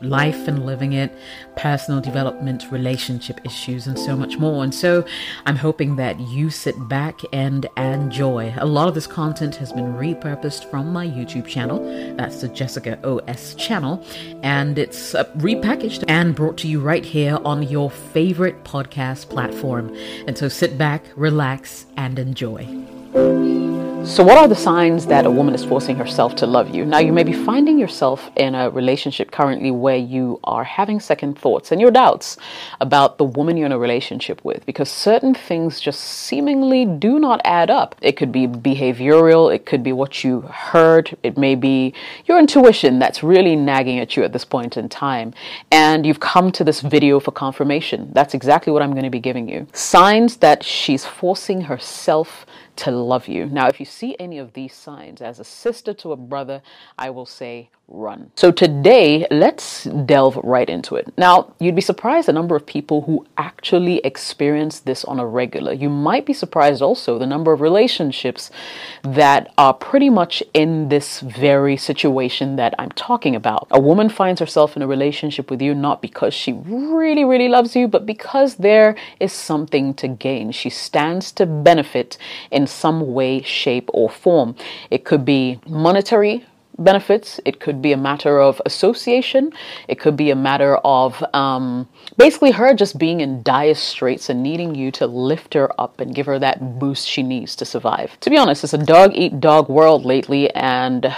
life and living it, personal development, relationship issues, and so much more. And so, I'm hoping that you sit back and enjoy. A lot of this content has been repurposed from my YouTube channel. That's the Jessica OS channel, and it's uh, repackaged and brought to you right here on your favorite podcast platform. And so, sit back, relax, and enjoy. So, what are the signs that a woman is forcing herself to love you? Now, you may be finding yourself in a relationship currently where you are having second thoughts and your doubts about the woman you're in a relationship with because certain things just seemingly do not add up. It could be behavioral, it could be what you heard, it may be your intuition that's really nagging at you at this point in time. And you've come to this video for confirmation. That's exactly what I'm going to be giving you. Signs that she's forcing herself to love you. Now, if you see any of these signs as a sister to a brother, I will say run. So today, let's delve right into it. Now, you'd be surprised the number of people who actually experience this on a regular. You might be surprised also the number of relationships that are pretty much in this very situation that I'm talking about. A woman finds herself in a relationship with you not because she really, really loves you, but because there is something to gain. She stands to benefit in some way, shape, or form. It could be monetary benefits. It could be a matter of association. It could be a matter of um, basically her just being in dire straits and needing you to lift her up and give her that boost she needs to survive. To be honest, it's a dog eat dog world lately, and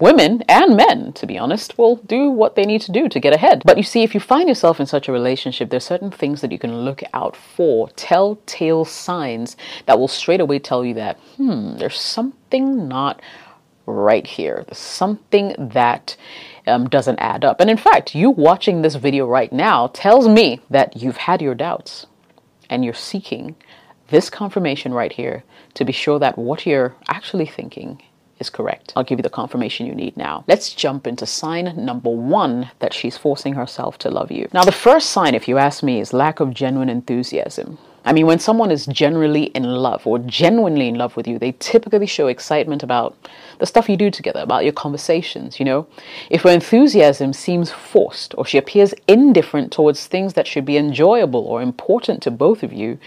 women and men, to be honest, will do what they need to do to get ahead. But you see, if you find yourself in such a relationship, there's certain things that you can look out for, telltale signs that will straight away tell you that, hmm, there's something not right here. There's something that um, doesn't add up. And in fact, you watching this video right now tells me that you've had your doubts and you're seeking this confirmation right here to be sure that what you're actually thinking is correct. I'll give you the confirmation you need now. Let's jump into sign number one that she's forcing herself to love you. Now, the first sign, if you ask me, is lack of genuine enthusiasm. I mean, when someone is generally in love or genuinely in love with you, they typically show excitement about the stuff you do together, about your conversations, you know? If her enthusiasm seems forced or she appears indifferent towards things that should be enjoyable or important to both of you,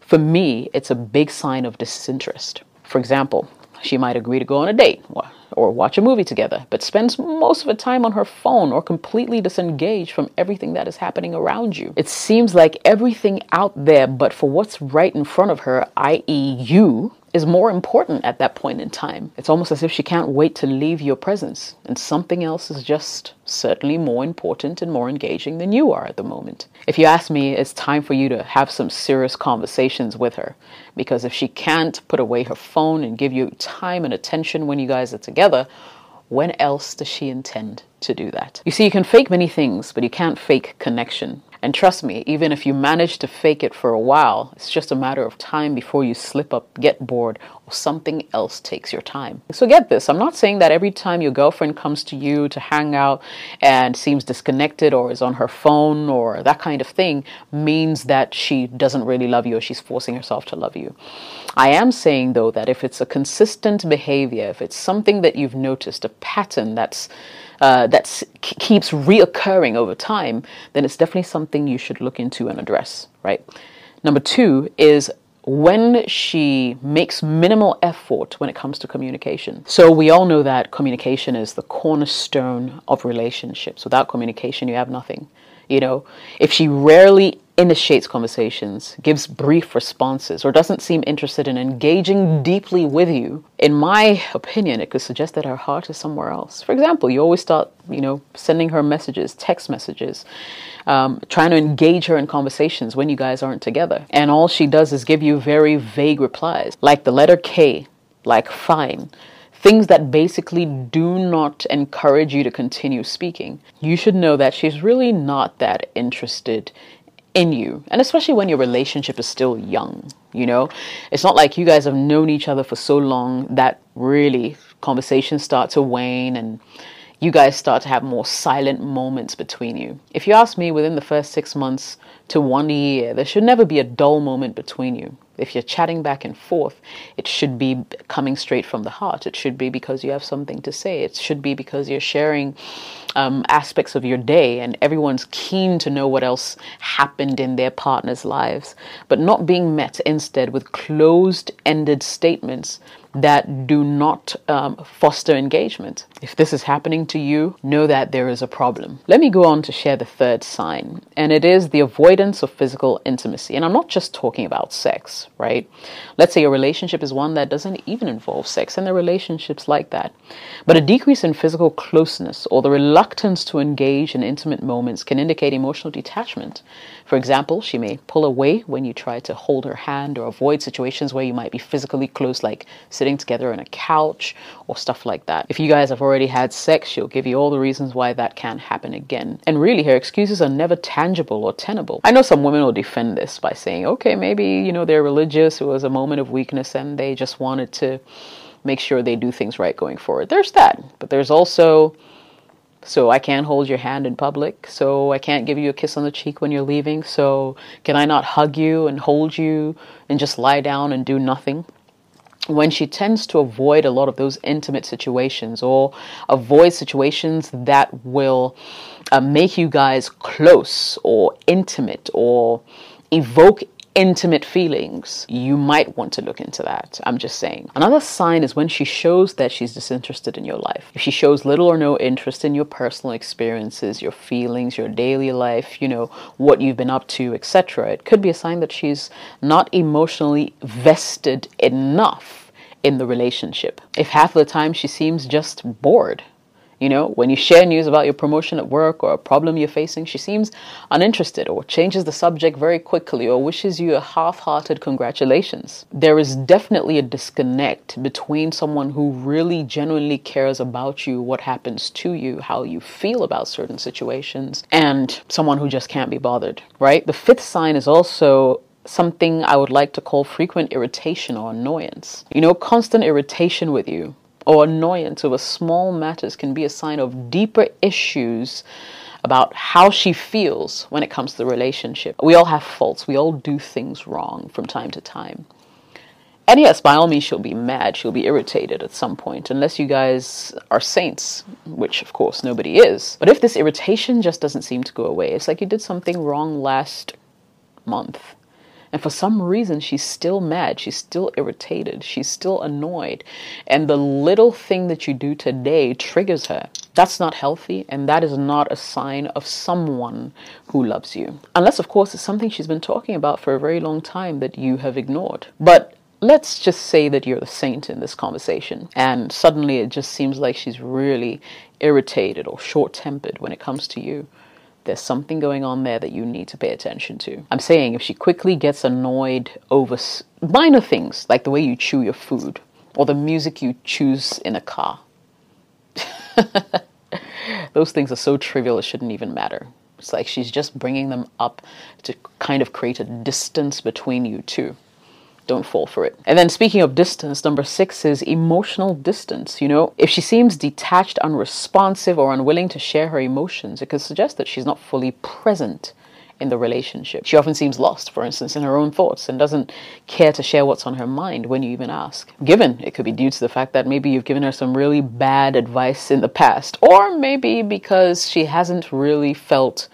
for me, it's a big sign of disinterest. For example, she might agree to go on a date or watch a movie together, but spends most of her time on her phone or completely disengaged from everything that is happening around you. It seems like everything out there but for what's right in front of her, i.e., you, is more important at that point in time. It's almost as if she can't wait to leave your presence, and something else is just certainly more important and more engaging than you are at the moment. If you ask me, it's time for you to have some serious conversations with her, because if she can't put away her phone and give you time and attention when you guys are together, when else does she intend to do that? You see, you can fake many things, but you can't fake connection. And trust me, even if you manage to fake it for a while, it's just a matter of time before you slip up, get bored, or something else takes your time. So get this I'm not saying that every time your girlfriend comes to you to hang out and seems disconnected or is on her phone or that kind of thing means that she doesn't really love you or she's forcing herself to love you. I am saying though that if it's a consistent behavior, if it's something that you've noticed, a pattern that's uh, that keeps reoccurring over time, then it's definitely something you should look into and address, right? Number two is when she makes minimal effort when it comes to communication. So we all know that communication is the cornerstone of relationships. Without communication, you have nothing. You know, if she rarely initiates conversations, gives brief responses, or doesn't seem interested in engaging deeply with you, in my opinion, it could suggest that her heart is somewhere else. For example, you always start, you know, sending her messages, text messages, um, trying to engage her in conversations when you guys aren't together. And all she does is give you very vague replies, like the letter K, like fine things that basically do not encourage you to continue speaking, you should know that she's really not that interested in you. And especially when your relationship is still young, you know? It's not like you guys have known each other for so long that really conversations start to wane and you guys start to have more silent moments between you. If you ask me, within the first six months to one year, there should never be a dull moment between you. If you're chatting back and forth, it should be coming straight from the heart. It should be because you have something to say. It should be because you're sharing um, aspects of your day and everyone's keen to know what else happened in their partner's lives, but not being met instead with closed ended statements that do not um, foster engagement. If this is happening to you, know that there is a problem. Let me go on to share the third sign, and it is the avoidance of physical intimacy. And I'm not just talking about sex, right? Let's say a relationship is one that doesn't even involve sex, and there are relationships like that. But a decrease in physical closeness or the reluctance to engage in intimate moments can indicate emotional detachment. For example, she may pull away when you try to hold her hand or avoid situations where you might be physically close, like sitting together on a couch or stuff like that. If you guys have already had sex, she'll give you all the reasons why that can't happen again. And really, her excuses are never tangible or tenable. I know some women will defend this by saying, okay, maybe, you know, they're religious, it was a moment of weakness, and they just wanted to make sure they do things right going forward. There's that. But there's also so I can't hold your hand in public. So I can't give you a kiss on the cheek when you're leaving. So can I not hug you and hold you and just lie down and do nothing? When she tends to avoid a lot of those intimate situations or avoid situations that will uh, make you guys close or intimate or evoke intimate feelings, you might want to look into that. I'm just saying. Another sign is when she shows that she's disinterested in your life. If she shows little or no interest in your personal experiences, your feelings, your daily life, you know, what you've been up to, etc., it could be a sign that she's not emotionally vested enough in the relationship. If half of the time she seems just bored, you know, when you share news about your promotion at work or a problem you're facing, she seems uninterested or changes the subject very quickly or wishes you a half hearted congratulations. There is definitely a disconnect between someone who really genuinely cares about you, what happens to you, how you feel about certain situations, and someone who just can't be bothered, right? The fifth sign is also something I would like to call frequent irritation or annoyance. You know, constant irritation with you or annoyance over small matters can be a sign of deeper issues about how she feels when it comes to the relationship. We all have faults, we all do things wrong from time to time. And yes, by all means, she'll be mad, she'll be irritated at some point, unless you guys are saints, which of course nobody is. But if this irritation just doesn't seem to go away, it's like you did something wrong last month and for some reason, she's still mad. She's still irritated. She's still annoyed. And the little thing that you do today triggers her. That's not healthy, and that is not a sign of someone who loves you. Unless, of course, it's something she's been talking about for a very long time that you have ignored. But let's just say that you're the saint in this conversation, and suddenly it just seems like she's really irritated or short tempered when it comes to you there's something going on there that you need to pay attention to. I'm saying if she quickly gets annoyed over minor things like the way you chew your food or the music you choose in a car, those things are so trivial it shouldn't even matter. It's like she's just bringing them up to kind of create a distance between you two don't fall for it. And then speaking of distance, number six is emotional distance. You know, if she seems detached, unresponsive, or unwilling to share her emotions, it could suggest that she's not fully present in the relationship. She often seems lost, for instance, in her own thoughts and doesn't care to share what's on her mind when you even ask. Given, it could be due to the fact that maybe you've given her some really bad advice in the past, or maybe because she hasn't really felt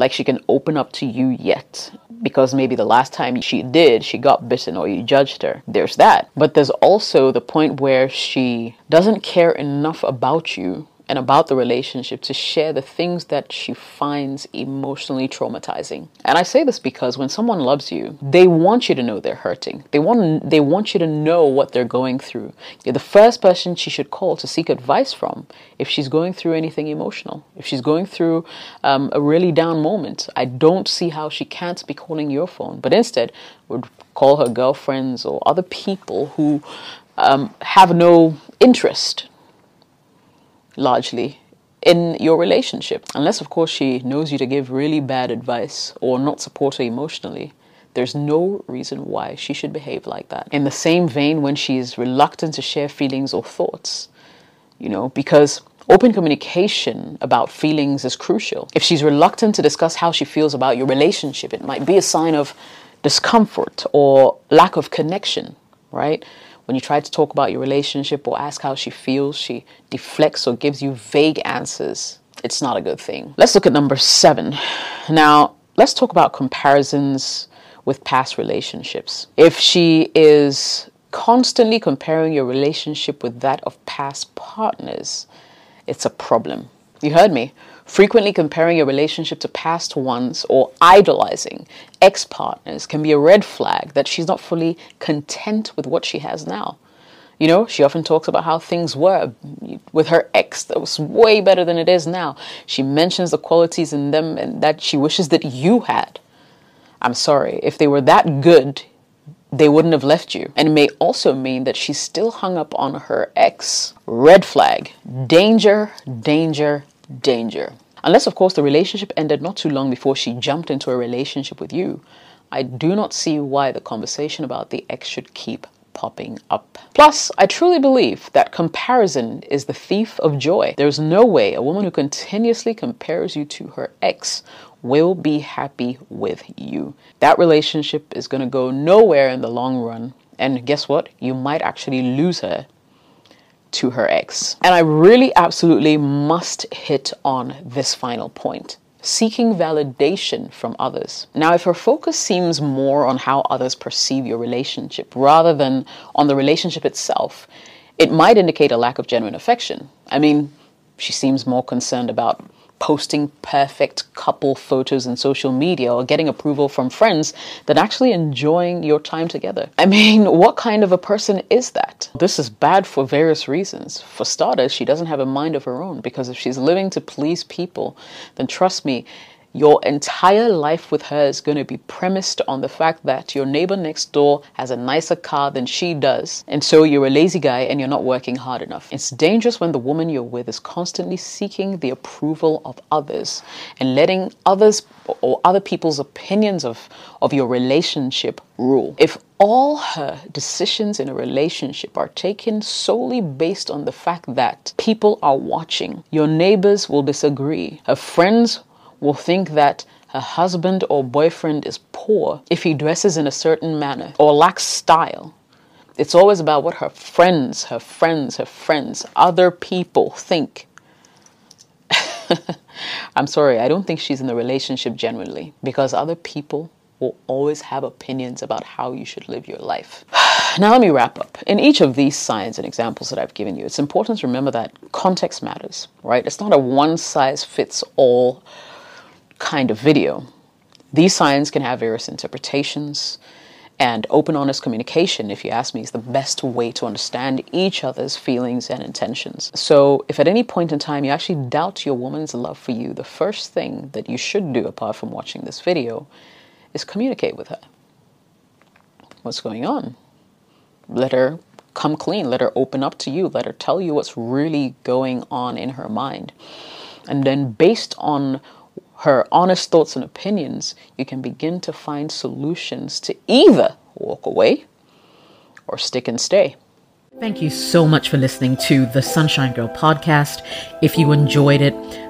like she can open up to you yet because maybe the last time she did, she got bitten or you judged her. There's that. But there's also the point where she doesn't care enough about you and about the relationship to share the things that she finds emotionally traumatizing. And I say this because when someone loves you, they want you to know they're hurting. They want they want you to know what they're going through. You're the first person she should call to seek advice from if she's going through anything emotional. If she's going through um, a really down moment, I don't see how she can't be calling your phone, but instead would call her girlfriends or other people who um, have no interest largely in your relationship. Unless, of course, she knows you to give really bad advice or not support her emotionally. There's no reason why she should behave like that. In the same vein, when she's reluctant to share feelings or thoughts, you know, because Open communication about feelings is crucial. If she's reluctant to discuss how she feels about your relationship, it might be a sign of discomfort or lack of connection, right? When you try to talk about your relationship or ask how she feels, she deflects or gives you vague answers. It's not a good thing. Let's look at number seven. Now, let's talk about comparisons with past relationships. If she is constantly comparing your relationship with that of past partners, it's a problem. You heard me. Frequently comparing your relationship to past ones or idolizing ex partners can be a red flag that she's not fully content with what she has now. You know, she often talks about how things were with her ex that was way better than it is now. She mentions the qualities in them and that she wishes that you had. I'm sorry, if they were that good, they wouldn't have left you. And it may also mean that she's still hung up on her ex. Red flag. Danger, danger, danger. Unless, of course, the relationship ended not too long before she jumped into a relationship with you, I do not see why the conversation about the ex should keep popping up. Plus, I truly believe that comparison is the thief of joy. There's no way a woman who continuously compares you to her ex will be happy with you. That relationship is going to go nowhere in the long run. And guess what? You might actually lose her to her ex. And I really absolutely must hit on this final point seeking validation from others. Now, if her focus seems more on how others perceive your relationship rather than on the relationship itself, it might indicate a lack of genuine affection. I mean, she seems more concerned about posting perfect couple photos in social media or getting approval from friends than actually enjoying your time together. I mean, what kind of a person is that? This is bad for various reasons. For starters, she doesn't have a mind of her own because if she's living to please people, then trust me, your entire life with her is going to be premised on the fact that your neighbor next door has a nicer car than she does, and so you're a lazy guy and you're not working hard enough. It's dangerous when the woman you're with is constantly seeking the approval of others and letting others or other people's opinions of, of your relationship rule. If all her decisions in a relationship are taken solely based on the fact that people are watching, your neighbors will disagree, her friends will think that her husband or boyfriend is poor if he dresses in a certain manner or lacks style. It's always about what her friends, her friends, her friends, other people think. I'm sorry, I don't think she's in the relationship generally because other people will always have opinions about how you should live your life. now, let me wrap up. In each of these signs and examples that I've given you, it's important to remember that context matters, right? It's not a one size fits all kind of video. These signs can have various interpretations, and open, honest communication, if you ask me, is the best way to understand each other's feelings and intentions. So, if at any point in time you actually doubt your woman's love for you, the first thing that you should do, apart from watching this video, is communicate with her. What's going on? Let her come clean. Let her open up to you. Let her tell you what's really going on in her mind. And then, based on her honest thoughts and opinions, you can begin to find solutions to either walk away or stick and stay. Thank you so much for listening to the Sunshine Girl podcast. If you enjoyed it,